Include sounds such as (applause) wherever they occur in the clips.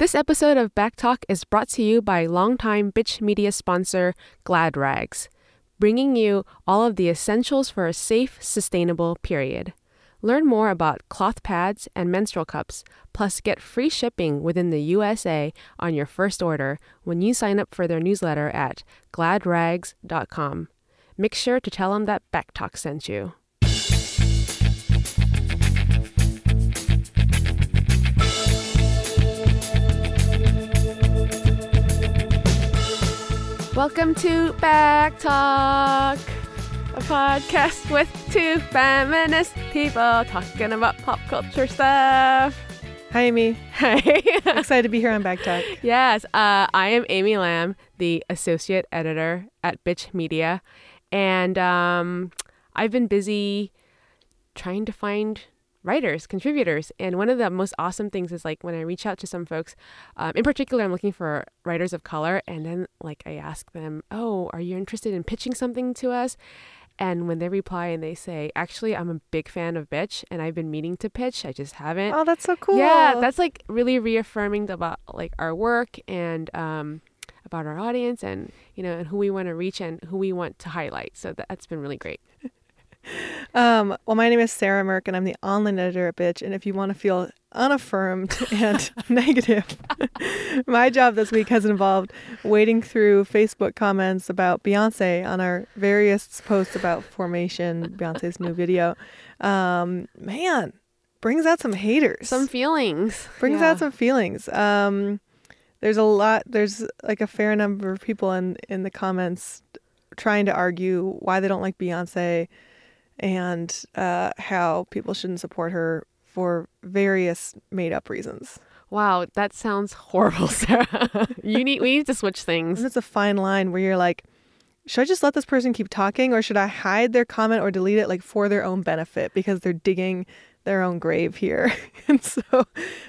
This episode of Backtalk is brought to you by longtime Bitch Media sponsor Glad Rags, bringing you all of the essentials for a safe, sustainable period. Learn more about cloth pads and menstrual cups, plus get free shipping within the USA on your first order when you sign up for their newsletter at gladrags.com. Make sure to tell them that Backtalk sent you. Welcome to Backtalk, a podcast with two feminist people talking about pop culture stuff. Hi, Amy. Hi. (laughs) Excited to be here on Backtalk. yes, uh, I am Amy Lam, the associate editor at Bitch Media, and um, I've been busy trying to find writers, contributors. And one of the most awesome things is like when I reach out to some folks, um, in particular, I'm looking for writers of color. And then like I ask them, oh, are you interested in pitching something to us? And when they reply and they say, actually, I'm a big fan of Bitch and I've been meaning to pitch, I just haven't. Oh, that's so cool. Yeah, that's like really reaffirming about like our work and um, about our audience and, you know, and who we want to reach and who we want to highlight. So that, that's been really great. (laughs) Um, well, my name is Sarah Mirk, and I'm the online editor at Bitch. And if you want to feel unaffirmed (laughs) and (laughs) negative, (laughs) my job this week has involved wading through Facebook comments about Beyonce on our various posts about Formation, Beyonce's new video. Um, man, brings out some haters. Some feelings. brings Yeah. out some feelings. Um, there's a lot. There's like a fair number of people in in the comments trying to argue why they don't like Beyonce and uh, how people shouldn't support her for various made up reasons. Wow, that sounds horrible, (laughs) Sarah. you need we need to switch things. And it's a fine line where you're like, should I just let this person keep talking or should I hide their comment or delete it like for their own benefit because they're digging their own grave here? (laughs) and so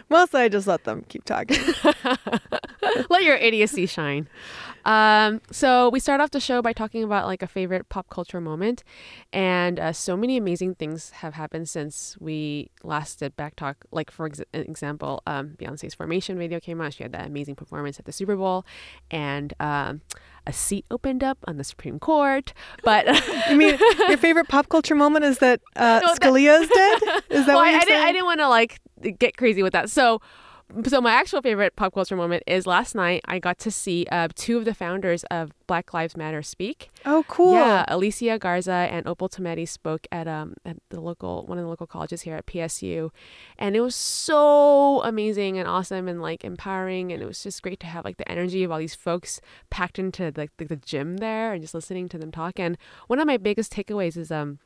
mostly I just let them keep talking. (laughs) Let your idiocy shine. Um, so we start off the show by talking about like a favorite pop culture moment, and uh, so many amazing things have happened since we last did back talk. Like for ex- example, um, Beyonce's Formation video came out. She had that amazing performance at the Super Bowl, and um, a seat opened up on the Supreme Court. But (laughs) I mean your favorite pop culture moment is that (laughs) uh, No, that- Scalia's dead? (laughs) Is that well, what I, you're I didn't. I didn't want to like get crazy with that. So, so my actual favorite pop culture moment is last night. I got to see uh, two of the founders of Black Lives Matter speak. Oh, cool. Yeah, Alicia Garza and Opal Tometi spoke at um at the local one of the local colleges here at PSU, and it was so amazing and awesome and like empowering, and it was just great to have like the energy of all these folks packed into like the, the gym there and just listening to them talk. And one of my biggest takeaways is um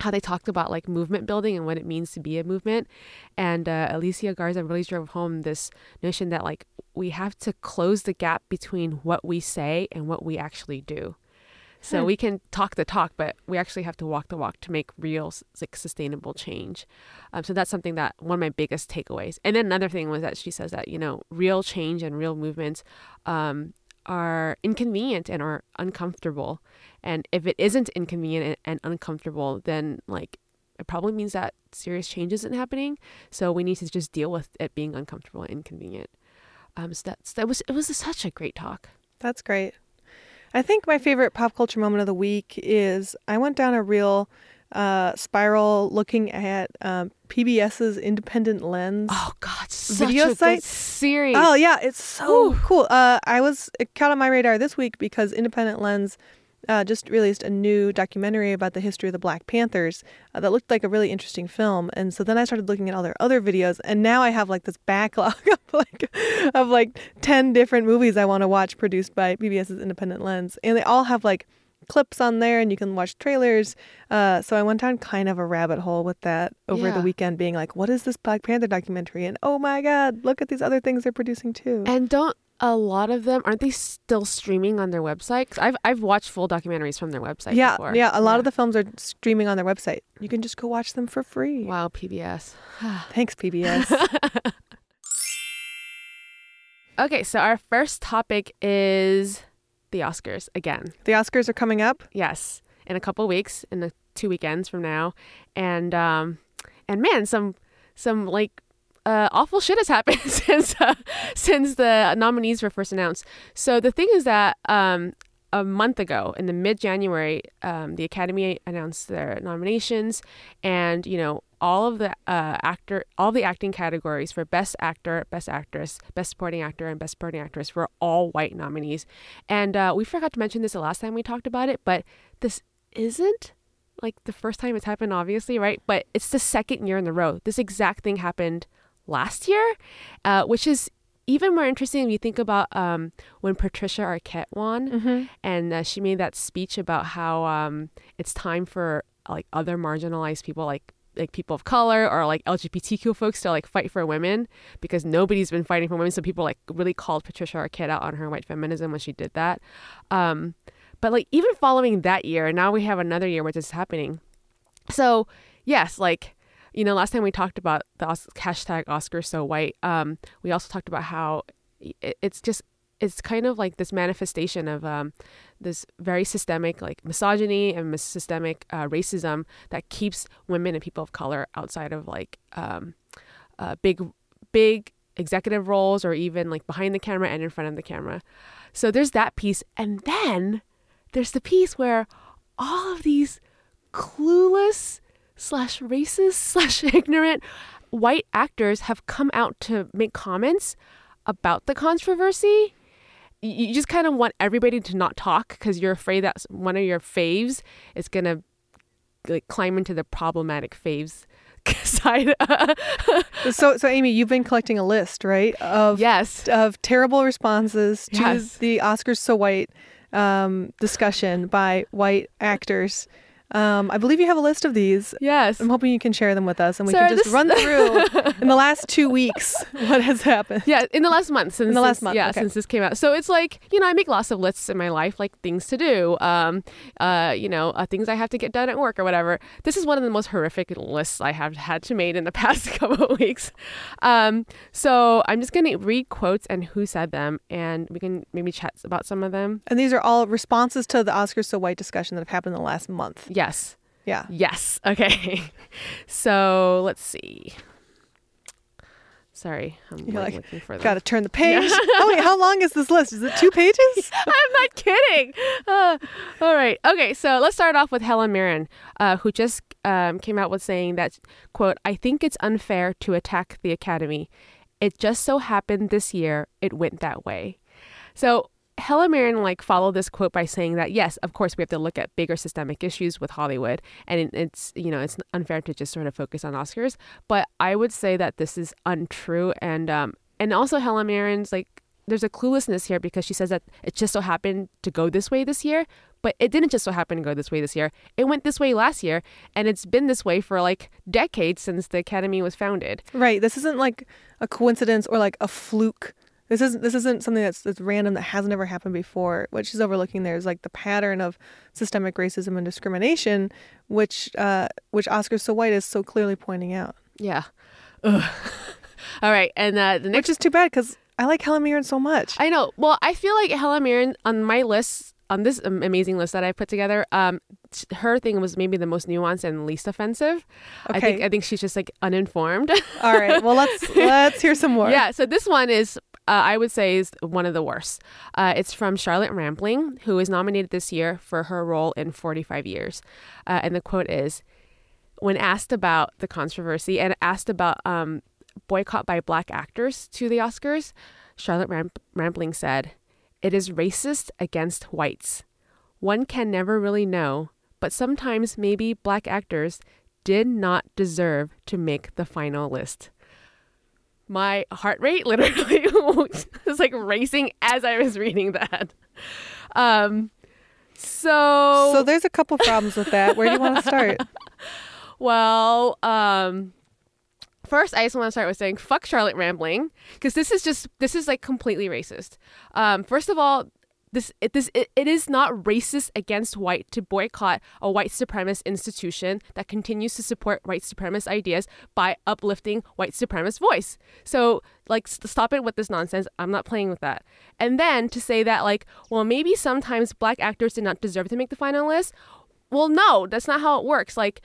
how they talked about like movement building and what it means to be a movement. And uh, Alicia Garza really drove home this notion that like we have to close the gap between what we say and what we actually do. So Hmm. we can talk the talk, but we actually have to walk the walk to make real like sustainable change. Um, so that's something that one of my biggest takeaways. And then another thing was that she says that you know real change and real movements um, are inconvenient and are uncomfortable. And if it isn't inconvenient and, uncomfortable, then like it probably means that serious change isn't happening. So we need to just deal with it being uncomfortable and inconvenient. Um, so that's that was it was such a great talk. That's great. I think my favorite pop culture moment of the week is I went down a real uh, spiral looking at um, PBS's Independent Lens. Oh God, such Video a good site? series. Oh yeah, it's so Whew. cool. Uh, I was it caught on my radar this week because Independent Lens uh, just released a new documentary about the history of the Black Panthers uh, that looked like a really interesting film. And so then I started looking at all their other videos, and now I have like this backlog (laughs) of like of like ten different movies I want to watch produced by PBS's Independent Lens, and they all have like clips on there and you can watch trailers. Uh, so I went down kind of a rabbit hole with that over Yeah. the weekend, being like, what is this Black Panther documentary? And oh my God, look at these other things they're producing too. And don't a lot of them aren't they still streaming on their website? 'Cause I've I've watched full documentaries from their website. yeah, before. yeah. A lot of the films are streaming on their website. You can just go watch them for free. wow PBS. (sighs) Thanks, PBS. (laughs) Okay, so our first topic is the Oscars again. the Oscars are coming up. Yes, in a couple weeks, in the two weekends from now, and um, and man, some some like uh, awful shit has happened (laughs) since uh, since the nominees were first announced. So the thing is that um, a month ago, in the mid January, um, the Academy announced their nominations, and you know all of the uh, actor, all the acting categories for Best Actor, Best Actress, Best Supporting Actor, and Best Supporting Actress were all white nominees. And uh, we forgot to mention this the last time we talked about it, but this isn't like the first time it's happened, obviously, right? But it's the second year in a row. This exact thing happened last year, uh, which is even more interesting if you think about um, when Patricia Arquette won, Mm-hmm. and uh, she made that speech about how um, it's time for like other marginalized people, like like people of color or like LGBTQ folks to like fight for women because nobody's been fighting for women. So people like really called Patricia Arquette out on her white feminism when she did that. Um, but like even following that year, now we have another year where this is happening. So yes, like you know, last time we talked about the Os- hashtag Oscar so white. Um, we also talked about how it, it's just it's kind of like this manifestation of um, this very systemic like misogyny and systemic uh, racism that keeps women and people of color outside of like um, uh, big big executive roles or even like behind the camera and in front of the camera. So there's that piece, and then there's the piece where all of these clueless slash racist (laughs) slash ignorant white actors have come out to make comments about the controversy. You just kind of want everybody to not talk because you're afraid that one of your faves is gonna like climb into the problematic faves (laughs) side. (laughs) So, so Amy, you've been collecting a list, right, of yes. of terrible responses to Yes. the Oscars so white um, discussion by white actors. Um, I believe you have a list of these. Yes. I'm hoping you can share them with us, and we Sarah, can just this- run (laughs) through in the last two weeks (laughs) what has happened. Yeah, in the last month since the last this- month, yeah, okay. since this came out. So it's like you know, I make lots of lists in my life, like things to do, um, uh, you know, uh, things I have to get done at work or whatever. This is one of the most horrific lists I have had to make in the (laughs) past couple of weeks. Um, so I'm just gonna read quotes and who said them, and we can maybe chat about some of them. And these are all responses to the Oscars so white discussion that have happened in the last month. Yes. Yeah. Yes. (laughs) Okay. so let's see. Sorry, I'm like, looking for them. Got to turn the page. (laughs) oh wait, how long is this list? Is it two pages? (laughs) I'm not kidding. Uh, all right. Okay. So let's start off with Helen Mirren, uh, who just um, came out with saying that, quote, I think it's unfair to attack the Academy. It just so happened this year it went that way. So Helen Mirren like followed this quote by saying that yes, of course we have to look at bigger systemic issues with Hollywood, and it's you know it's unfair to just sort of focus on Oscars. But I would say that this is untrue, and um and also Helen Mirren's like there's a cluelessness here because she says that it just so happened to go this way this year, but it didn't just so happen to go this way this year. It went this way last year, and it's been this way for like decades since the Academy was founded. Right. This isn't like a coincidence or like a fluke. This isn't this isn't something that's, that's random that hasn't ever happened before. What she's overlooking there is like the pattern of systemic racism and discrimination, which uh, which Oscar So White is so clearly pointing out. Yeah. Ugh. (laughs) All right, and uh, the next Which is too bad because I like Helen Mirren so much. I know. Well, I feel like Helen Mirren on my list, on this amazing list that I put together, um, her thing was maybe the most nuanced and least offensive. I think Okay. I think she's just like uninformed. All right. Well, let's (laughs) let's hear some more. yeah. So this one is. Uh, I would say is one of the worst. Uh, it's from Charlotte Rampling, who is nominated this year for her role in 45 Years. Uh, and the quote is When asked about the controversy and asked about um, boycott by black actors to the Oscars, Charlotte Ramp- Rampling said, It is racist against whites. One can never really know, but sometimes maybe black actors did not deserve to make the final list. My heart rate (laughs) literally was like racing as I was reading that. Um, so, So there's a couple problems with that. Where do you want to start? (laughs) well, um, first I just want to start with saying fuck Charlotte Rampling because this is just this is like completely racist. Um, first of all, this it, this it, it is not racist against white to boycott a white supremacist institution that continues to support white supremacist ideas by uplifting white supremacist voice. So like st- stop it with this nonsense. I'm not playing with that. And then to say that like well maybe sometimes black actors did not deserve to make the final list. Well, no, that's not how it works. Like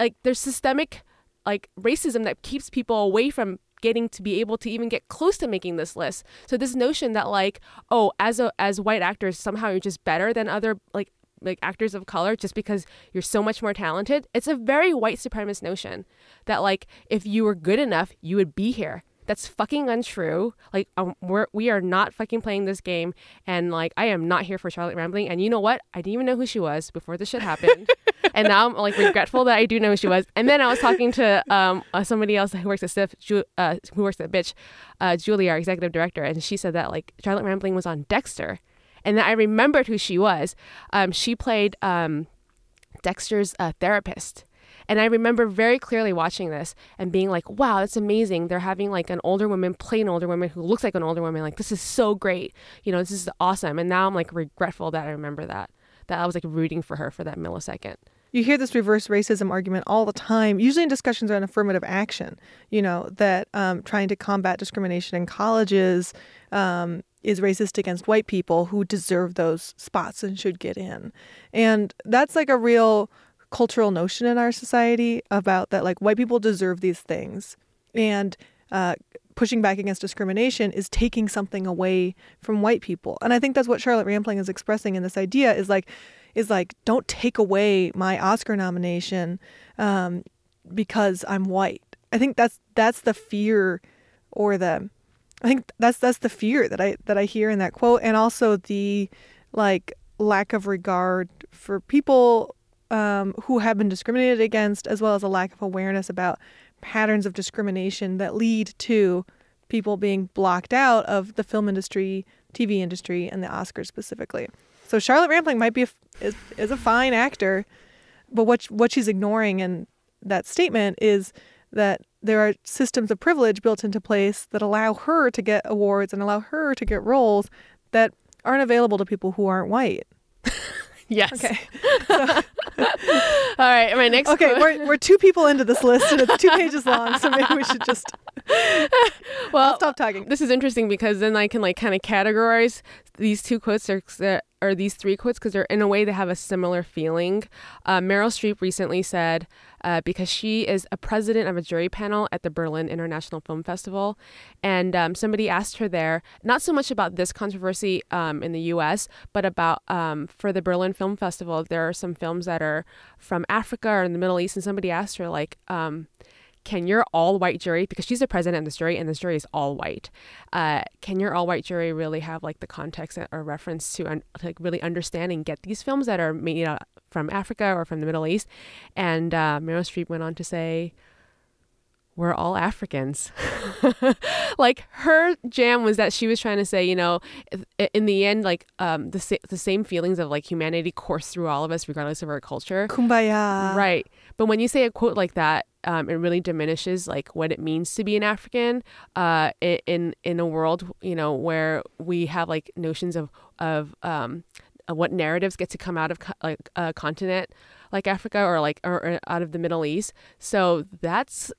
like there's systemic like racism that keeps people away from getting to be able to even get close to making this list. So this notion that like, oh, as a as white actors somehow you're just better than other like like actors of color just because you're so much more talented. It's a very white supremacist notion that like if you were good enough, you would be here. That's fucking untrue. Like um, we're we are not fucking playing this game, and like I am not here for Charlotte Rampling. And you know what? I didn't even know who she was before this shit happened, (laughs) and now I'm like regretful that I do know who she was. And then I was talking to um uh, somebody else who works at Stiff, Ju- uh, who works at Bitch, uh, Julie, our executive director, and she said that like Charlotte Rampling was on Dexter, and then I remembered who she was. Um, she played um Dexter's uh, therapist and I remember very clearly watching this and being like, wow, that's amazing. They're having like an older woman play an older woman who looks like an older woman. Like, this is so great. You know, this is awesome. And now I'm like regretful that I remember that, that I was like rooting for her for that millisecond. You hear this reverse racism argument all the time, usually in discussions around affirmative action, you know, that um, trying to combat discrimination in colleges um, is racist against white people who deserve those spots and should get in. And that's like a real cultural notion in our society about that like white people deserve these things. And uh, pushing back against discrimination is taking something away from white people. And i think that's what charlotte rampling is expressing in this idea is like is like don't take away my oscar nomination um, because i'm white. I think that's that's the fear or the i think that's that's the fear that i that i hear in that quote. And also the like lack of regard for people um, who have been discriminated against, as well as a lack of awareness about patterns of discrimination that lead to people being blocked out of the film industry, TV industry, and the Oscars specifically. So Charlotte Rampling might be a, is, is a fine actor, but what what she's ignoring in that statement is that there are systems of privilege built into place that allow her to get awards and allow her to get roles that aren't available to people who aren't white. (laughs) Yes. Okay. (laughs) So, right. My next. okay, we're, we're two people into this list and it's two pages long, so maybe we should just well, I'll stop talking. this is interesting because then I can like kind of categorize these two quotes or, or these three quotes because they're in a way they have a similar feeling. Uh, Meryl Streep recently said uh, because she is a president of a jury panel at the Berlin International Film Festival, and um, somebody asked her there not so much about this controversy um, in the U.S. but about um, for the Berlin Film Festival there are some films that are from Africa or in the Middle East, and somebody asked her like um, can your all white jury, because she's the president of this jury and this jury is all white, uh, can your all white jury really have like the context or reference to un- like really understand and get these films that are made uh, from Africa or from the Middle East? And uh, Meryl Streep went on to say, we're all Africans. (laughs) like her jam was that she was trying to say, you know, in the end, like um, the sa- the same feelings of like humanity course through all of us, regardless of our culture. Kumbaya. Right. But when you say a quote like that, um, it really diminishes like what it means to be an African uh, in in a world you know where we have like notions of of um, what narratives get to come out of like a continent like Africa or like or out of the Middle East. So that's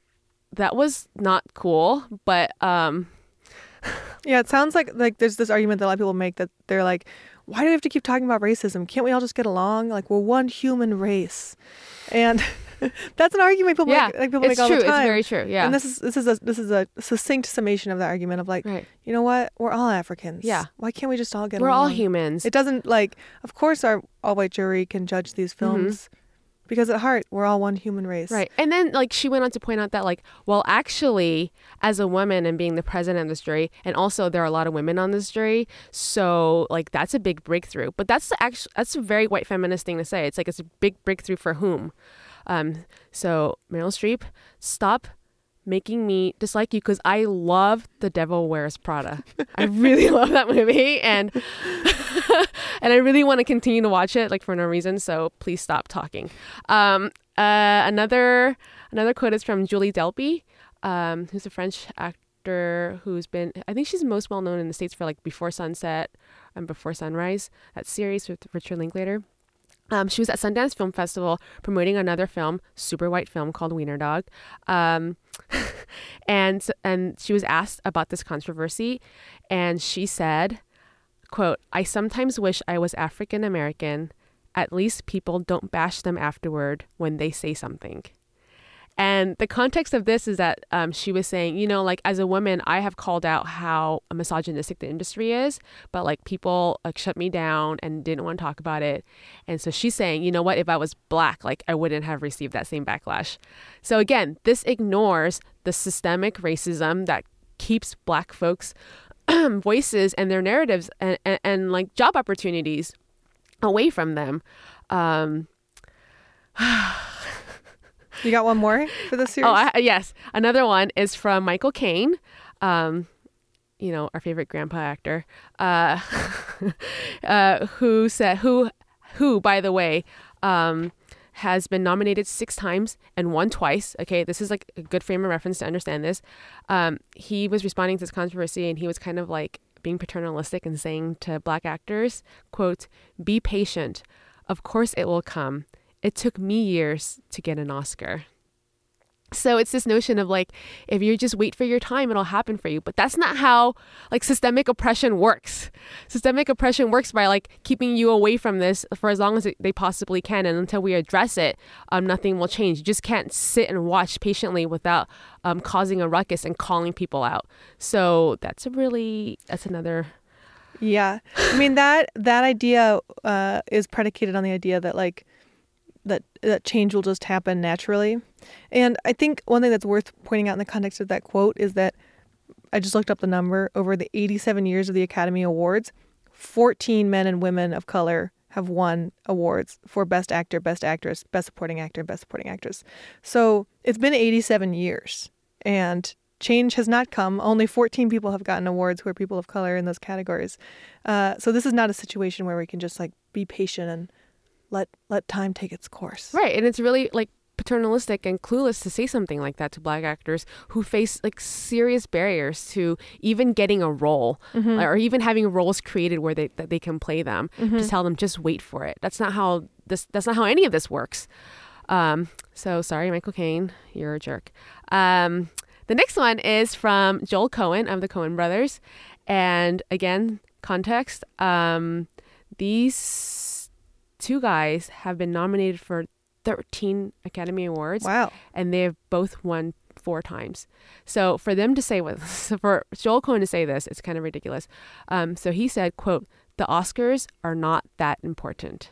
that was not cool, but um, (laughs) Yeah, it sounds like like there's this argument that a lot of people make that they're like, why do we have to keep talking about racism? Can't we all just get along? Like we're one human race, and (laughs) (laughs) that's an argument people yeah, make. Like people it's make all true. the time. It's true. It's very true. Yeah. And this is this is a this is a succinct summation of the argument of like, right. you know what? We're all Africans. Yeah. Why can't we just all get along? We're along? all humans. It doesn't like. Of course, our all white jury can judge these films because at heart we're all one human race. Mm-hmm. Right. And then like she went on to point out that like, well, actually, as a woman and being the president of this jury, and also there are a lot of women on this jury, so like that's a big breakthrough. But that's actually that's a very white feminist thing to say. It's like it's a big breakthrough for whom? Um, so Meryl Streep, stop making me dislike you because I love The Devil Wears Prada. I really (laughs) love that movie and (laughs) and I really want to continue to watch it like for no reason. So please stop talking. Um, uh, another another quote is from Julie Delpy, um, who's a French actor who's been I think she's most well known in the states for like Before Sunset and Before Sunrise, that series with Richard Linklater. Um, she was at Sundance Film Festival promoting another film, super white film called Wiener Dog, um, (laughs) and and she was asked about this controversy, and she said, "quote I sometimes wish I was African American. At least people don't bash them afterward when they say something." And the context of this is that um, she was saying, you know, like as a woman, I have called out how misogynistic the industry is, but like people like shut me down and didn't want to talk about it. And so she's saying, you know what, if I was black, like I wouldn't have received that same backlash. So again, this ignores the systemic racism that keeps black folks (clears throat) voices and their narratives and, and, and, like job opportunities away from them. Um, (sighs) (sighs) you got one more for the series? Oh, I, yes. Another one is from Michael Caine. Um, you know, our favorite grandpa actor, uh, (laughs) uh, who said, who, who, by the way, um, has been nominated six times and won twice. Okay, this is like a good frame of reference to understand this. Um, he was responding to this controversy and he was kind of like being paternalistic and saying to black actors, quote, be patient. Of course it will come. It took me years to get an Oscar. So it's this notion of like, if you just wait for your time, it'll happen for you. But that's not how like systemic oppression works. Systemic oppression works by like keeping you away from this for as long as they possibly can. And until we address it, um, nothing will change. You just can't sit and watch patiently without um, causing a ruckus and calling people out. So that's a really, that's another. Yeah. I mean, that, that idea uh, is predicated on the idea that like, that that change will just happen naturally. And I think one thing that's worth pointing out in the context of that quote is that I just looked up the number over the 87 years of the Academy Awards, 14 men and women of color have won awards for best actor, best actress, best supporting actor, best supporting actress. So, it's been 87 years and change has not come. Only 14 people have gotten awards who are people of color in those categories. Uh, so this is not a situation where we can just like be patient and let let time take its course. Right, and it's really like paternalistic and clueless to say something like that to black actors who face like serious barriers to even getting a role mm-hmm. or even having roles created where they that they can play them. Mm-hmm. Just tell them just wait for it. That's not how this that's not how any of this works. Um, so sorry, Michael Caine, you're a jerk. Um, the next one is from Joel Coen of the Coen brothers. And again, context. Um, these two guys have been nominated for 13 Academy Awards. Wow. And they have both won four times. So for them to say what, so (laughs) for Joel Coen to say this, it's kind of ridiculous. Um, so he said, quote, the Oscars are not that important.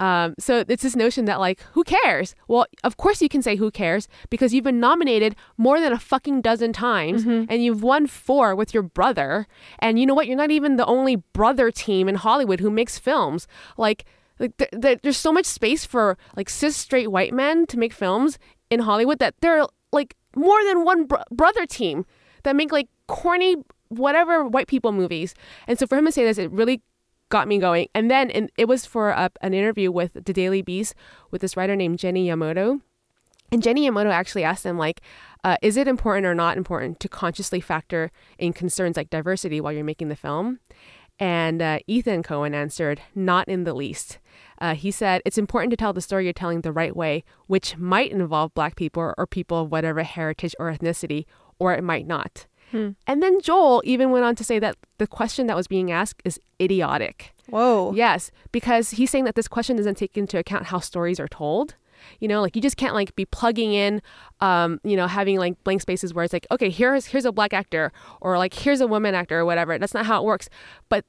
Um, so it's this notion that like, who cares? Well, of course you can say who cares because you've been nominated more than a fucking dozen times mm-hmm. and you've won four with your brother. And you know what? You're not even the only brother team in Hollywood who makes films. Like like th- th- there's so much space for like cis straight white men to make films in Hollywood that there are like more than one br- brother team that make like corny whatever white people movies. And so for him to say this, it really got me going. And then in, it was for a, an interview with the Daily Beast with this writer named Jenny Yamato. And Jenny Yamato actually asked him, like, uh, is it important or not important to consciously factor in concerns like diversity while you're making the film? And uh, Ethan Coen answered, not in the least. Uh, he said, It's important to tell the story you're telling the right way, which might involve Black people or people of whatever heritage or ethnicity, or it might not. Hmm. And then Joel even went on to say that the question that was being asked is idiotic. Whoa. Yes, because he's saying that this question doesn't take into account how stories are told. You know, like you just can't like be plugging in, um, you know, having like blank spaces where it's like, okay, here's here's a black actor or like here's a woman actor or whatever. That's not how it works. But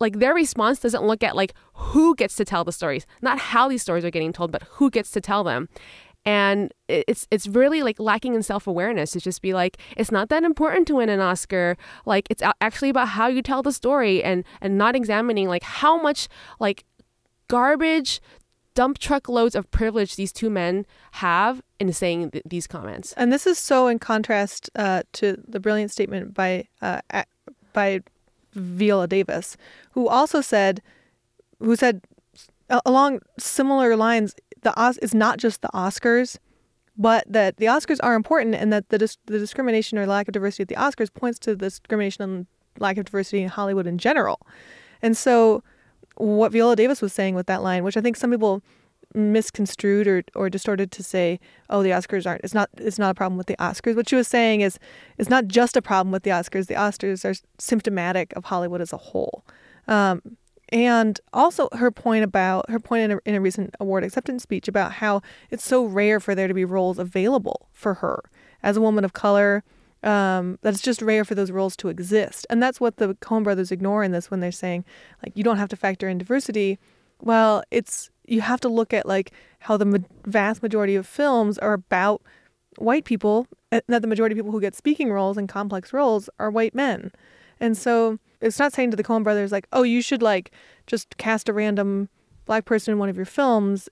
like their response doesn't look at like who gets to tell the stories, not how these stories are getting told, but who gets to tell them. And it's it's really like lacking in self awareness to just be like it's not that important to win an Oscar. Like it's actually about how you tell the story and and not examining like how much like garbage dump truck loads of privilege these two men have in saying th- these comments. And this is so in contrast uh, to the brilliant statement by uh, by Viola Davis, who also said, who said along similar lines, the Os- it's not just the Oscars, but that the Oscars are important, and that the dis- the discrimination or lack of diversity at the Oscars points to the discrimination and lack of diversity in Hollywood in general. And so, what Viola Davis was saying with that line, which I think some people misconstrued or, or distorted to say, oh, the Oscars aren't. It's not. It's not a problem with the Oscars. What she was saying is, it's not just a problem with the Oscars. The Oscars are symptomatic of Hollywood as a whole. Um, and also her point about her point in a, in a recent award acceptance speech about how it's so rare for there to be roles available for her as a woman of color um, that it's just rare for those roles to exist and that's what the coen brothers ignore in this when they're saying like you don't have to factor in diversity well it's you have to look at like how the vast majority of films are about white people and that the majority of people who get speaking roles and complex roles are white men and so it's not saying to the Coen brothers like, oh, you should like just cast a random black person in one of your films.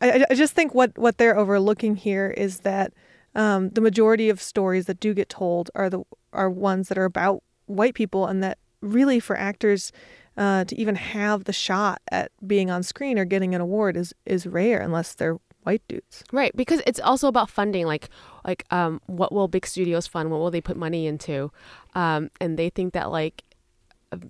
I, I just think what what they're overlooking here is that um, the majority of stories that do get told are the are ones that are about white people, and that really for actors uh, to even have the shot at being on screen or getting an award is is rare unless they're white dudes. Right, because it's also about funding. Like, like um, what will big studios fund? What will they put money into? Um, and they think that like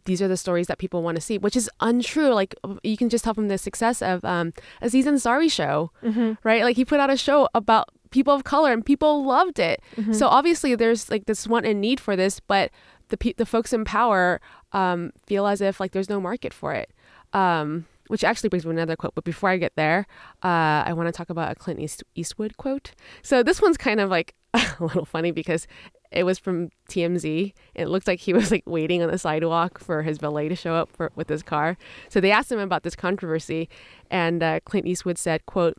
these are the stories that people want to see, which is untrue. Like you can just tell from the success of um, Aziz Ansari show, mm-hmm. right? Like he put out a show about people of color and people loved it. Mm-hmm. So obviously there's like this want and need for this, but the pe- the folks in power um, feel as if like there's no market for it. Um, which actually brings me another quote. But before I get there, uh, I want to talk about a Clint East- Eastwood quote. So this one's kind of like (laughs) a little funny because it was from TMZ. It looked like he was like waiting on the sidewalk for his valet to show up for, with his car. So they asked him about this controversy, and uh, Clint Eastwood said, "quote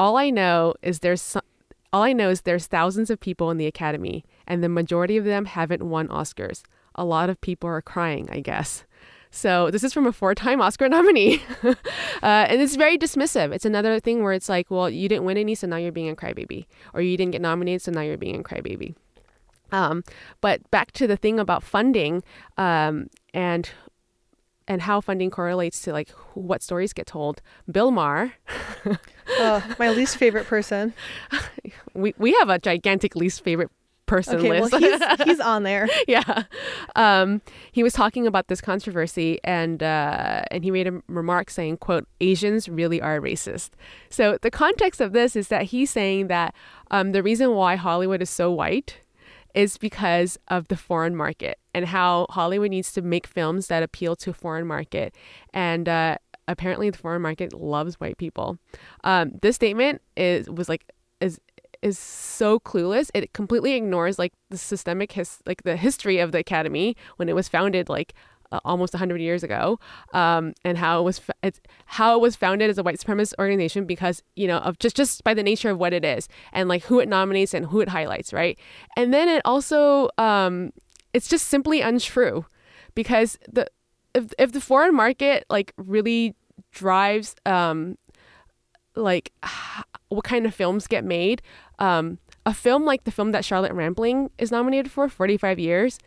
All I know is there's some, all I know is there's thousands of people in the Academy, and the majority of them haven't won Oscars. A lot of people are crying, I guess." So this is from a four-time Oscar (laughs) nominee, (laughs) uh, and it's very dismissive. It's another thing where it's like, well, you didn't win any, so now you're being a crybaby, or you didn't get nominated, so now you're being a crybaby. Um, but back to the thing about funding um, and and how funding correlates to like what stories get told. Bill Maher, (laughs) uh, my least favorite person. we we have a gigantic least favorite person okay. Well, he's, (laughs) he's on there. yeah. Um, he was talking about this controversy and uh, and he made a remark saying, quote, Asians really are racist. So the context of this is that he's saying that um, the reason why Hollywood is so white is because of the foreign market and how Hollywood needs to make films that appeal to foreign market. And uh, apparently, the foreign market loves white people. Um, this statement is was like is so clueless. It completely ignores like the systemic his like the history of the academy when it was founded like uh, almost 100 years ago um, and how it was it's how it was founded as a white supremacist organization because you know of just just by the nature of what it is and like who it nominates and who it highlights right and then it also um, it's just simply untrue because the if, if the foreign market like really drives um, like what kind of films get made um, a film like the film that charlotte rampling is nominated for 45 years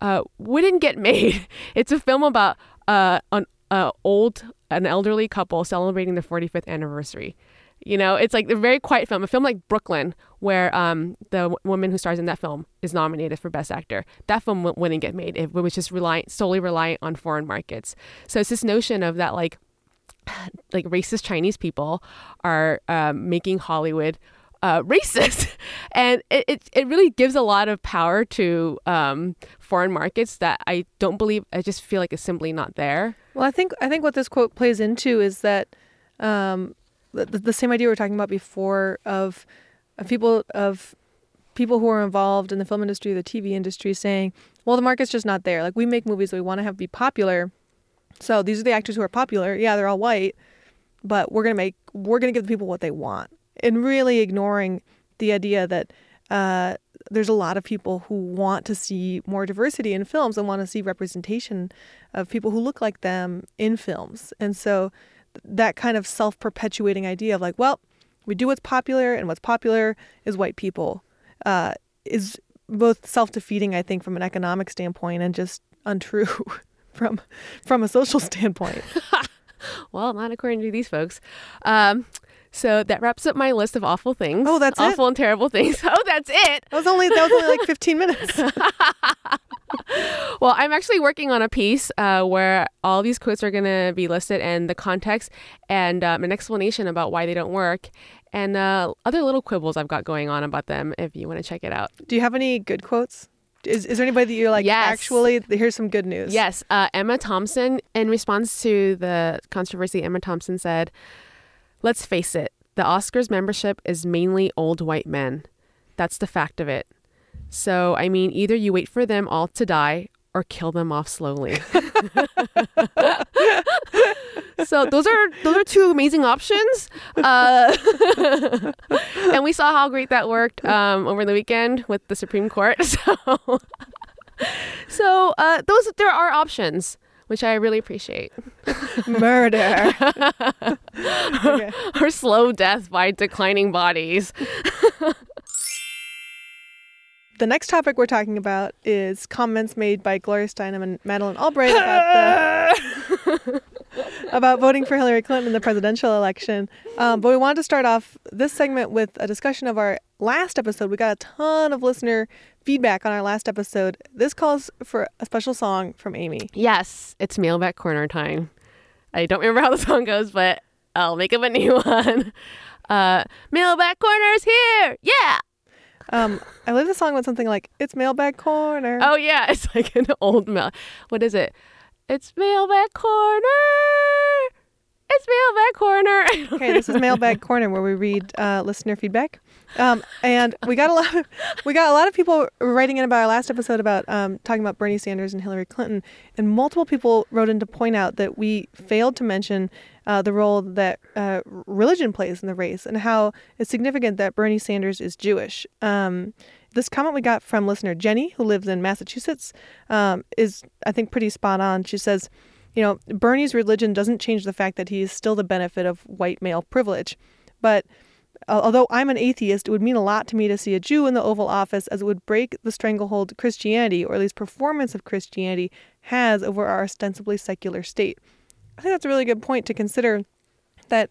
uh, wouldn't get (laughs) made. It's a film about uh, an uh, old, an elderly couple celebrating their 45th anniversary. You know, it's like a very quiet film, a film like Brooklyn, where um, the w- woman who stars in that film is nominated for Best Actor. That film w- wouldn't get made. If it was just reliant, solely reliant on foreign markets. So it's this notion of that, like, (laughs) like racist Chinese people are um, making Hollywood uh, (laughs) racist, and it, it, it really gives a lot of power to um, foreign markets that I don't believe. I just feel like it's simply not there. Well, I think I think what this quote plays into is that um, the, the same idea we were talking about before of, of people of people who are involved in the film industry, the TV industry, saying, "Well, the market's just not there. Like we make movies we want to have be popular, so these are the actors who are popular. Yeah, they're all white, but we're gonna make we're gonna give the people what they want." and really ignoring the idea that uh, there's a lot of people who want to see more diversity in films and want to see representation of people who look like them in films. And so that kind of self perpetuating idea of like, well, we do what's popular, and what's popular is white people, uh, is both self defeating, I think, from an economic standpoint, and just untrue (laughs) from from a social standpoint. (laughs) well, not according to these folks. Um, so that wraps up my list of awful things. Oh, that's awful it? and terrible things. (laughs) Oh, that's it. That was only that was only like (laughs) 15 minutes. well, I'm actually working on a piece uh, where all these quotes are going to be listed and the context and um, an explanation about why they don't work and uh, other little quibbles I've got going on about them if you want to check it out. Do you have any good quotes? Is, is there anybody that you're like, Yes. actually, here's some good news? Yes, uh, Emma Thompson, in response to the controversy, Emma Thompson said, Let's face it, the Oscars membership is mainly old white men. That's the fact of it. So, I mean, either you wait for them all to die or kill them off slowly. (laughs) (laughs) so those are those are two amazing options, uh, (laughs) and we saw how great that worked um, over the weekend with the Supreme Court. So, so uh, those there are options, which I really appreciate. Murder. okay. Or slow death by declining bodies. The next topic we're talking about is comments made by Gloria Steinem and Madeleine Albright about the (laughs) about voting for Hillary Clinton in the presidential election. Um, but we wanted to start off this segment with a discussion of our last episode. We got a ton of listener feedback on our last episode. This calls for a special song from Amy. Yes, it's mailback corner time. I don't remember how the song goes, but I'll make up a new (laughs) one. Uh, mailback corner's here. Yeah. Um, I love the song with something like "It's Mailbag Corner." Oh yeah, (laughs) it's like an old mail. What is it? It's mailbag corner. It's mailbag corner. (laughs) Okay, this is Mailbag Corner where we read uh, listener feedback, um, and we got a lot. Of, we got a lot of people writing in about our last episode about um, talking about Bernie Sanders and Hillary Clinton, and multiple people wrote in to point out that we failed to mention uh, the role that uh, religion plays in the race and how it's significant that Bernie Sanders is Jewish. Um, this comment we got from listener Jenny, who lives in Massachusetts, um, is I think pretty spot on. She says you know, Bernie's religion doesn't change the fact that he is still the benefit of white male privilege. But although I'm an atheist, it would mean a lot to me to see a Jew in the Oval Office as it would break the stranglehold Christianity, or at least performance of Christianity, has over our ostensibly secular state. I think that's a really good point to consider that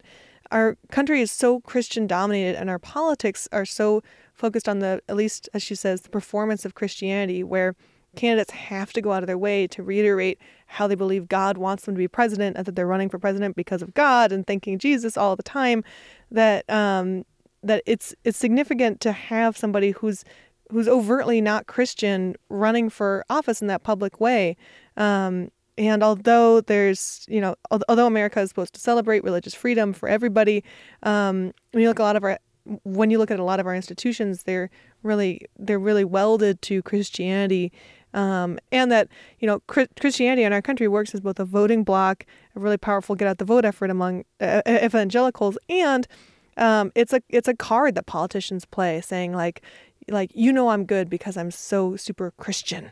our country is so Christian dominated and our politics are so focused on the, at least as she says, the performance of Christianity, where candidates have to go out of their way to reiterate how they believe God wants them to be president and that they're running for president because of God and thanking Jesus all the time. That um, that it's it's significant to have somebody who's who's overtly not Christian running for office in that public way. Um, and although there's, you know, although America is supposed to celebrate religious freedom for everybody, um, when you look a lot of our when you look at a lot of our institutions, they're really they're really welded to Christianity um, and that you know Christianity in our country works as both a voting bloc, a really powerful get out the vote effort among uh, evangelicals, and um, it's a it's a card that politicians play, saying like like you know I'm good because I'm so super Christian,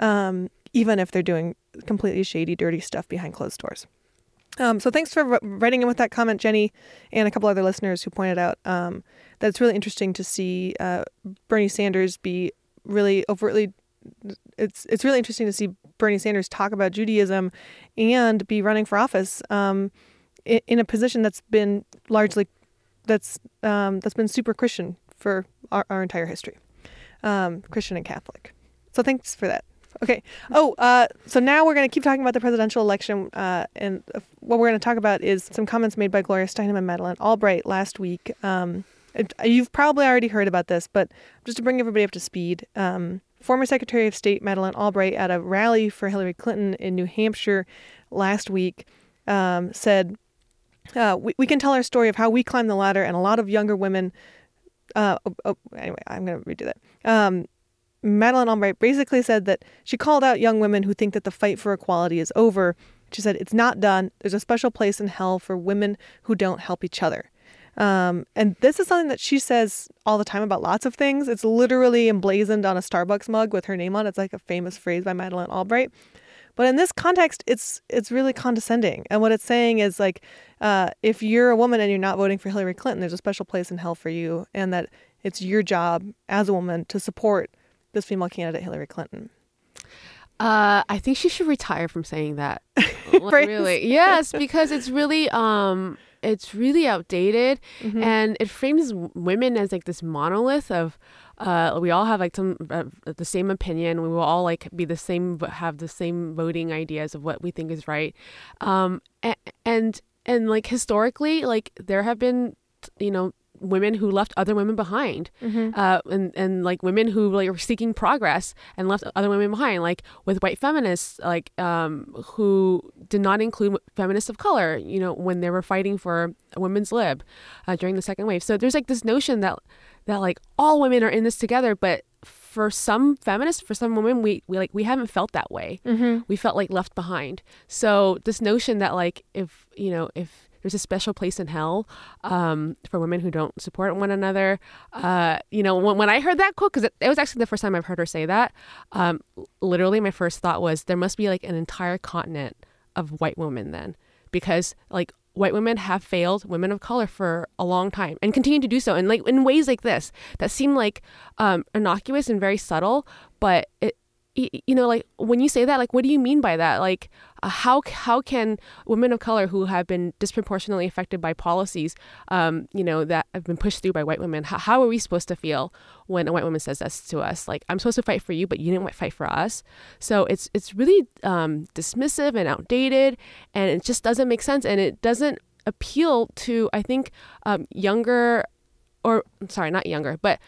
um, even if they're doing completely shady, dirty stuff behind closed doors. Um, so thanks for writing in with that comment, Jenny, and a couple other listeners who pointed out um, that it's really interesting to see uh, Bernie Sanders be really overtly it's it's really interesting to see Bernie Sanders talk about Judaism and be running for office um, in, in, a position that's been largely that's um, that's been super Christian for our, our entire history, um, Christian and Catholic. So thanks for that. Okay. Oh, uh, so now we're going to keep talking about the presidential election, uh, and what we're going to talk about is some comments made by Gloria Steinem and Madeleine Albright last week. Um, you've probably already heard about this, but just to bring everybody up to speed, um, Former Secretary of State Madeleine Albright at a rally for Hillary Clinton in New Hampshire last week um, said, uh, we, we can tell our story of how we climbed the ladder and a lot of younger women. Uh, oh, oh, anyway, I'm going to redo that. Um, Madeleine Albright basically said that she called out young women who think that the fight for equality is over. She said, It's not done. There's a special place in hell for women who don't help each other. Um, and this is something that she says all the time about lots of things. It's literally emblazoned on a Starbucks mug with her name on it. It's like a famous phrase by Madeleine Albright. But in this context, it's it's really condescending. And what it's saying is like, uh, if you're a woman and you're not voting for Hillary Clinton, there's a special place in hell for you, and that it's your job as a woman to support this female candidate, Hillary Clinton. Uh, I think she should retire from saying that. (laughs) really, yes, because it's really um, it's really outdated mm-hmm. and it frames women as like this monolith of uh, we all have like some uh, the same opinion. We will all like be the same, have the same voting ideas of what we think is right. Um, and, and and like historically, like there have been, you know, women who left other women behind, Mm-hmm. uh, and and like women who like were seeking progress and left other women behind, like with white feminists, like um, who did not include feminists of color, you know, when they were fighting for a women's lib uh, during the second wave. So there's like this notion that that like all women are in this together, but for some feminists, for some women, we, we like we haven't felt that way. Mm-hmm. We felt like left behind. So this notion that like if you know if there's a special place in hell um, for women who don't support one another. Uh, you know, when, when I heard that quote, because it, it was actually the first time I've heard her say that, um, literally my first thought was there must be like an entire continent of white women then, because like white women have failed women of color for a long time and continue to do so, and like in ways like this that seem like um, innocuous and very subtle, but it you know like when you say that like what do you mean by that? Like uh, how how can women of color who have been disproportionately affected by policies um you know that have been pushed through by white women how, how are we supposed to feel when a white woman says this to us? Like i'm supposed to fight for you but you didn't fight for us. So it's it's really um dismissive and outdated and it just doesn't make sense and it doesn't appeal to i think um younger or sorry not younger but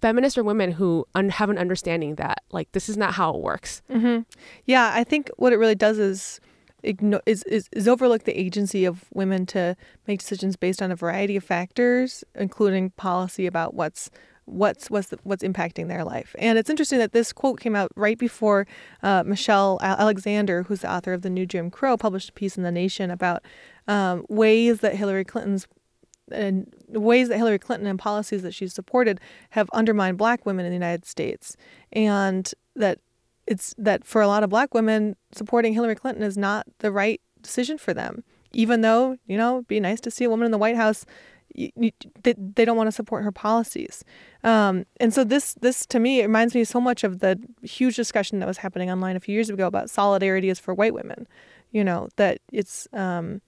feminists or women who un- have an understanding that like this is not how it works. Mm-hmm. Yeah, I think what it really does is, is is is overlook the agency of women to make decisions based on a variety of factors, including policy about what's what's what's the, what's impacting their life. And it's interesting that this quote came out right before uh, Michelle Alexander, who's the author of the New Jim Crow, published a piece in the Nation about um, ways that Hillary Clinton's and the ways that Hillary Clinton and policies that she's supported have undermined black women in the United States. And that it's that for a lot of black women supporting Hillary Clinton is not the right decision for them. Even though you know it'd be nice to see a woman in the White House they, they don't want to support her policies. Um, and so this this to me reminds me so much of the huge discussion that was happening online a few years ago about solidarity is for white women. You know that it's um,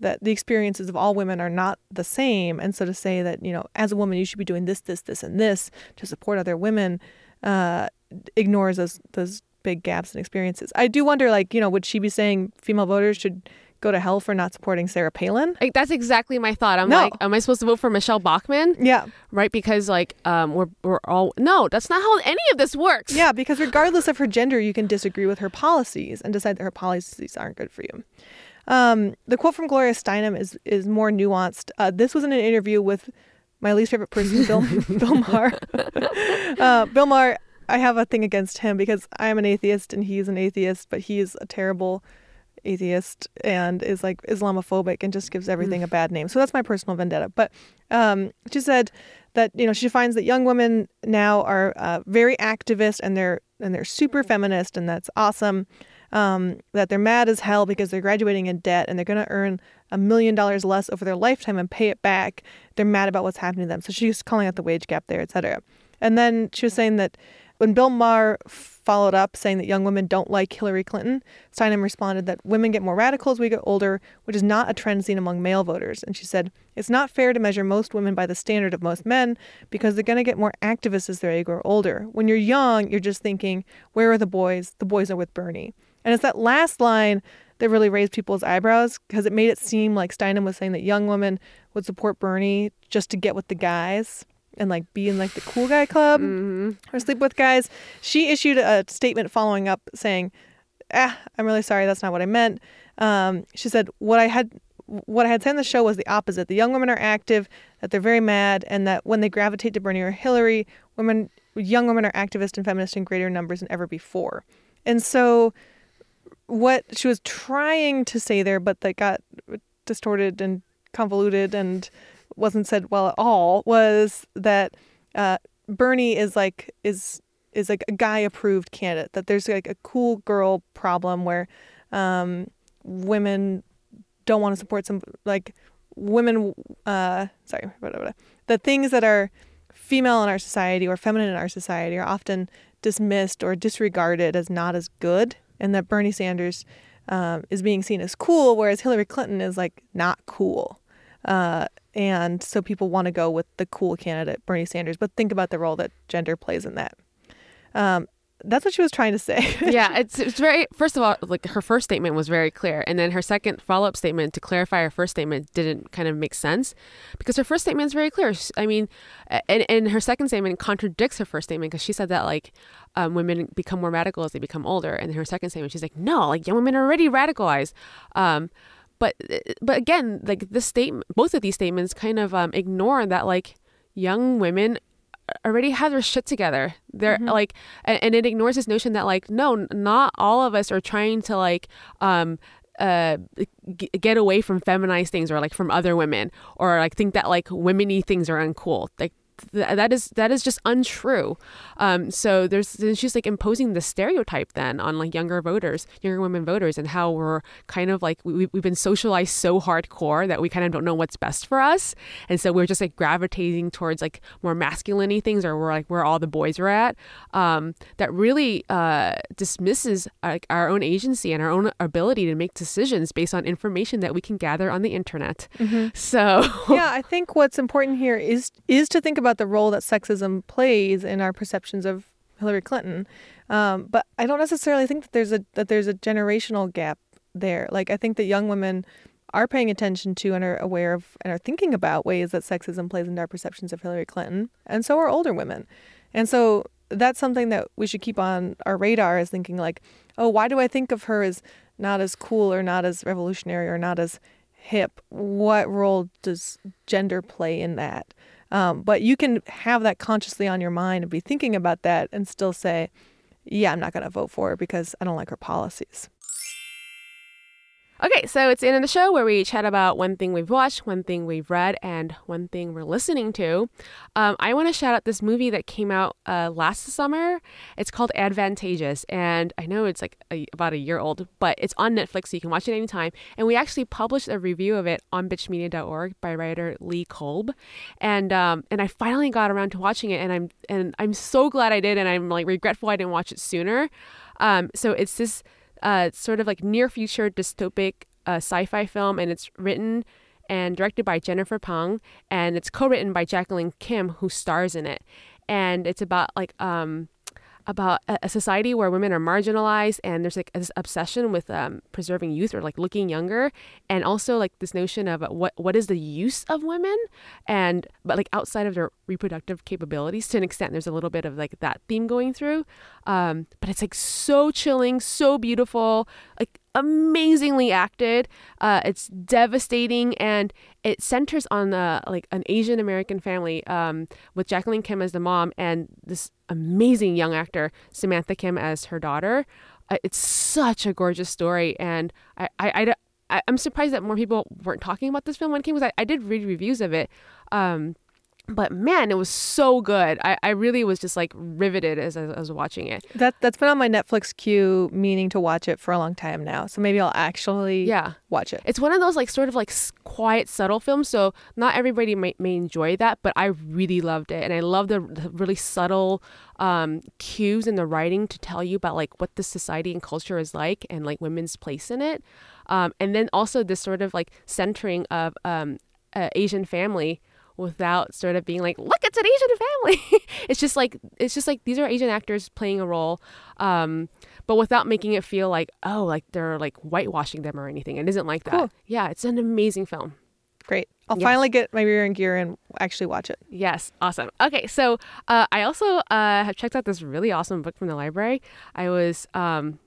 that the experiences of all women are not the same. And so to say that, you know, as a woman, you should be doing this, this, this, and this to support other women uh, ignores those, those big gaps in experiences. I do wonder, like, you know, would she be saying female voters should go to hell for not supporting Sarah Palin? Like that's exactly my thought. I'm No. like, am I supposed to vote for Michele Bachmann? Yeah. Right? Because like um we're we're all no, that's not how any of this works. Yeah, because regardless of her gender, you can disagree with her policies and decide that her policies aren't good for you. Um, the quote from Gloria Steinem is is more nuanced. Uh, this was in an interview with my least favorite person, Bill (laughs) Bill Maher. (laughs) uh, Bill Maher, I have a thing against him because I am an atheist and he's an atheist, but he's a terrible atheist and is like Islamophobic and just gives everything a bad name. So that's my personal vendetta. But um, she said that you know she finds that young women now are uh, very activist and they're and they're super feminist and that's awesome. Um, that they're mad as hell because they're graduating in debt and they're going to earn a million dollars less over their lifetime and pay it back. They're mad about what's happening to them. So she's calling out the wage gap there, et cetera. And then she was saying that when Bill Maher followed up saying that young women don't like Hillary Clinton, Steinem responded that women get more radical as we get older, which is not a trend seen among male voters. And she said, It's not fair to measure most women by the standard of most men because they're going to get more activists as they grow older. When you're young, you're just thinking, Where are the boys? The boys are with Bernie. And it's that last line that really raised people's eyebrows because it made it seem like Steinem was saying that young women would support Bernie just to get with the guys and like be in like the cool guy club or sleep with guys. She issued a statement following up saying, "Ah, I'm really sorry. That's not what I meant." Um, she said, "What I had." What I had said in the show was the opposite. The young women are active, that they're very mad, and that when they gravitate to Bernie or Hillary, women, young women are activist and feminist in greater numbers than ever before. And so, what she was trying to say there, but that got distorted and convoluted and wasn't said well at all, was that uh, Bernie is like is is like a guy approved candidate. That there's like a cool girl problem where um, women don't want to support some like women. Uh, sorry, whatever. The things that are female in our society or feminine in our society are often dismissed or disregarded as not as good, and that Bernie Sanders um, is being seen as cool, whereas Hillary Clinton is like not cool. Uh, and so people want to go with the cool candidate, Bernie Sanders. But think about the role that gender plays in that. Um, that's what she was trying to say. (laughs) yeah, it's it's very first of all, like her first statement was very clear, and then her second follow up statement to clarify her first statement didn't kind of make sense because her first statement is very clear. I mean, and and her second statement contradicts her first statement because she said that like um, women become more radical as they become older, and her second statement she's like, no, like young women are already radicalized. Um, but but again, like this statement, both of these statements kind of um, ignore that like young women already have their shit together. They're mm-hmm. like, and, and, it ignores this notion that like, no, not all of us are trying to like, um, uh, g- get away from feminized things or like from other women or like think that like womeny things are uncool. Like th- that is that is just untrue. Um, so there's she's like imposing the stereotype then on like younger voters, younger women voters, and how we're kind of like we, we've been socialized so hardcore that we kind of don't know what's best for us, and so we're just like gravitating towards like more masculine things or we're like where all the boys are at. Um, that really uh, dismisses like our own agency and our own ability to make decisions based on information that we can gather on the internet. Mm-hmm. So yeah, I think what's important here is is to think about about the role that sexism plays in our perceptions of Hillary Clinton. Um, but I don't necessarily think that there's a that there's a generational gap there. Like I think that young women are paying attention to and are aware of and are thinking about ways that sexism plays into our perceptions of Hillary Clinton, and so are older women. And so that's something that we should keep on our radar is thinking like, oh, why do I think of her as not as cool or not as revolutionary or not as hip? What role does gender play in that? Um, but you can have that consciously on your mind and be thinking about that and still say, yeah, I'm not going to vote for her because I don't like her policies. Okay, so it's the end of the show where we chat about one thing we've watched, one thing we've read, and one thing we're listening to. Um, I want to shout out this movie that came out uh, last summer. It's called Advantageous, and I know it's like a, about a year old, but it's on Netflix, so you can watch it anytime. And we actually published a review of it on bitchmedia.org by writer Lee Kolb, and um, and I finally got around to watching it, and I'm and I'm so glad I did, and I'm like regretful I didn't watch it sooner. Um, so it's this uh, sort of like near future dystopic uh, sci-fi film, and it's written and directed by Jennifer Phang, and it's co-written by Jacqueline Kim, who stars in it. And it's about like um, about a, society where women are marginalized and there's like this obsession with um, preserving youth or like looking younger and also like this notion of what what is the use of women and but like outside of their reproductive capabilities to an extent there's a little bit of like that theme going through. Um, but it's like so chilling so beautiful like amazingly acted. Uh, it's devastating, and it centers on uh, like an Asian American family um, with Jacqueline Kim as the mom and this amazing young actor Samantha Kim as her daughter. Uh, it's such a gorgeous story, and I, I, I, I'm surprised that more people weren't talking about this film when it came because I, I did read reviews of it. Um, but man, it was so good. I, I really was just like riveted as I, was watching it. That that's been on my Netflix queue, meaning to watch it for a long time now. So maybe I'll actually yeah watch it. It's one of those like sort of like quiet, subtle films. So not everybody may, may enjoy that, but I really loved it, and I love the, the really subtle um, cues in the writing to tell you about like what the society and culture is like, and like women's place in it. Um, and then also this sort of like centering of um, Asian family without sort of being like, look, it's an Asian family. (laughs) it's just like it's just like these are Asian actors playing a role, um, but without making it feel like oh, like they're like whitewashing them or anything. It isn't like that. Cool. Yeah, it's an amazing film. Great. I'll yes. finally get my rear end gear and actually watch it. Yes, awesome. Okay, so uh, I also uh, have checked out this really awesome book from the library. I was um,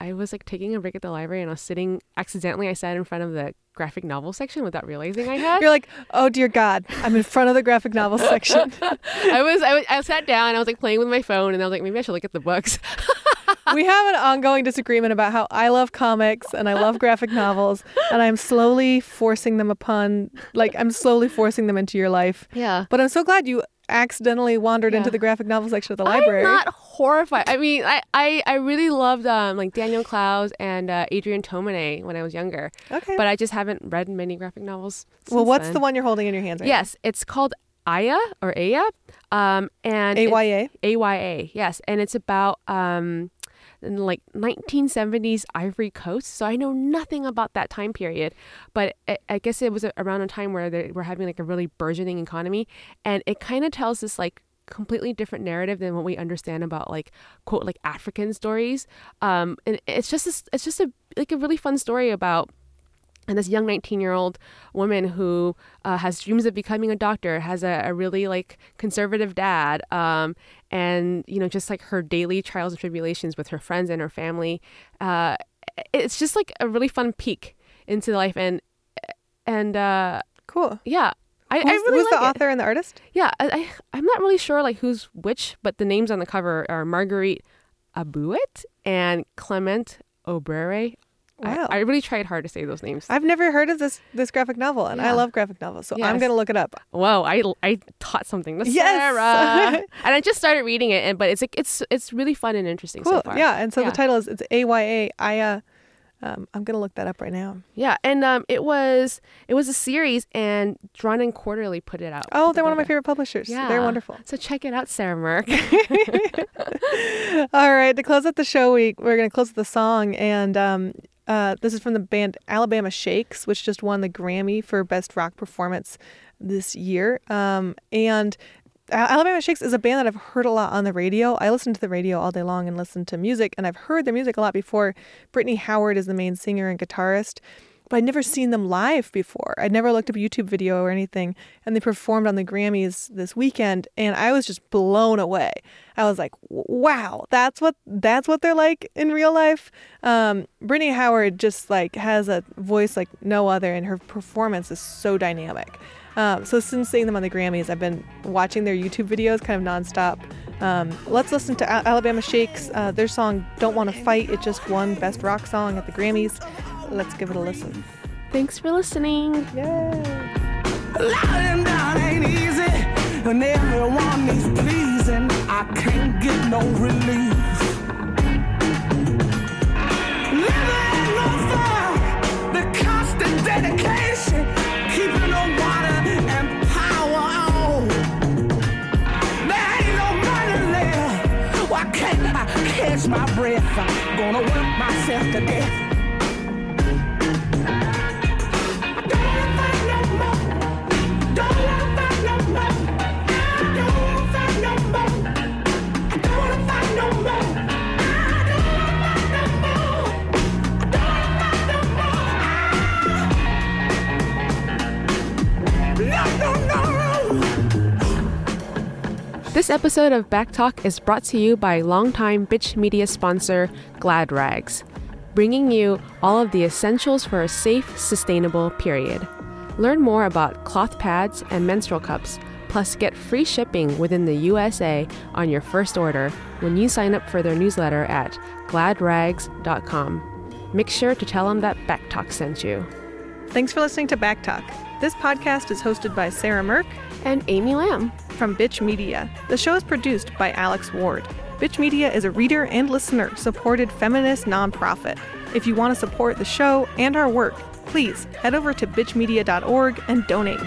I was like taking a break at the library and I was sitting accidentally. I sat in front of the graphic novel section without realizing I had. You're like, oh dear God, I'm in front of the graphic novel (laughs) section. I was, I was, I sat down. And I was like playing with my phone, and I was like, maybe I should look at the books. (laughs) we have an ongoing disagreement about how I love comics and I love graphic novels, and I'm slowly forcing them upon, like, I'm slowly forcing them into your life. Yeah. But I'm so glad you accidentally wandered yeah. into the graphic novel section of the library. I'm not horrified. I mean, I, I, I really loved um like Daniel Clowes and uh, Adrian Tomine when I was younger. Okay. But I just haven't read many graphic novels. Well, what's then. the one you're holding in your hands right now? Yes, now? it's called Aya or Aya. Um and A Y A. A Y A. Yes, and it's about um in like 1970s Ivory Coast. So I know nothing about that time period, but I guess it was around a time where they were having like a really burgeoning economy, and it kind of tells this like completely different narrative than what we understand about like quote like African stories. Um, and it's just this, it's just a like a really fun story about and this young 19 year old woman who uh, has dreams of becoming a doctor has a, a really like conservative dad um, and you know just like her daily trials and tribulations with her friends and her family uh, it's just like a really fun peek into life and and uh, Cool. yeah I, Who's, I really who's like the it. author and the artist? Yeah, I, I I'm not really sure like who's which, but the names on the cover are Marguerite Abouet and Clement Oubrerie. Wow. I, I really tried hard to say those names. I've never heard of this this graphic novel, and I love graphic novels, so I'm gonna look it up. Whoa, I, I taught something to Yes. Sarah, (laughs) and I just started reading it, and but it's like it's it's really fun and interesting Cool. so far. yeah, and so Yeah. the title is it's A Y A Aya. Um, I'm gonna look that up right now. yeah, and um, it was it was a series, and Drawn and Quarterly put it out. Oh, they're one of my favorite publishers. Yeah, They're wonderful. So check it out, Sarah Mirk. (laughs) All right, to close out the show week, we're gonna close with a song, and um, uh, this is from the band Alabama Shakes, which just won the Grammy for Best Rock Performance this year. Um, and Alabama Shakes is a band that I've heard a lot on the radio. I listen to the radio all day long and listen to music, and I've heard their music a lot before. Brittany Howard is the main singer and guitarist, but I'd never seen them live before. I'd never looked up a YouTube video or anything, and they performed on the Grammys this weekend, and I was just blown away. I was like, "Wow, that's what that's what they're like in real life." Um, Brittany Howard just like has a voice like no other, and her performance is so dynamic. Um, so since seeing them on the Grammys, I've been watching their YouTube videos kind of nonstop. Um, let's listen to Al- Alabama Shakes. Uh, their song "Don't Want to Fight." It just won Best Rock Song at the Grammys. Let's give it a listen. Thanks for listening. Yay! Lying down ain't easy, and everyone needs pleasing. I can't get no relief. Living no fun. The constant dedication, keeping the water and power on. There ain't no money left. Why can't I catch my breath? I'm gonna work myself to death. This episode of Backtalk is brought to you by longtime Bitch Media sponsor GladRags, bringing you all of the essentials for a safe, sustainable period. Learn more about cloth pads and menstrual cups, plus get free shipping within the USA on your first order when you sign up for their newsletter at gladrags.com. Make sure to tell them that Backtalk sent you. Thanks for listening to Backtalk. This podcast is hosted by Sarah Mirk And Amy Lam. from Bitch Media. The show is produced by Alex Ward. Bitch Media is a reader and listener supported feminist nonprofit. If you want to support the show and our work, please head over to bitchmedia.org and donate.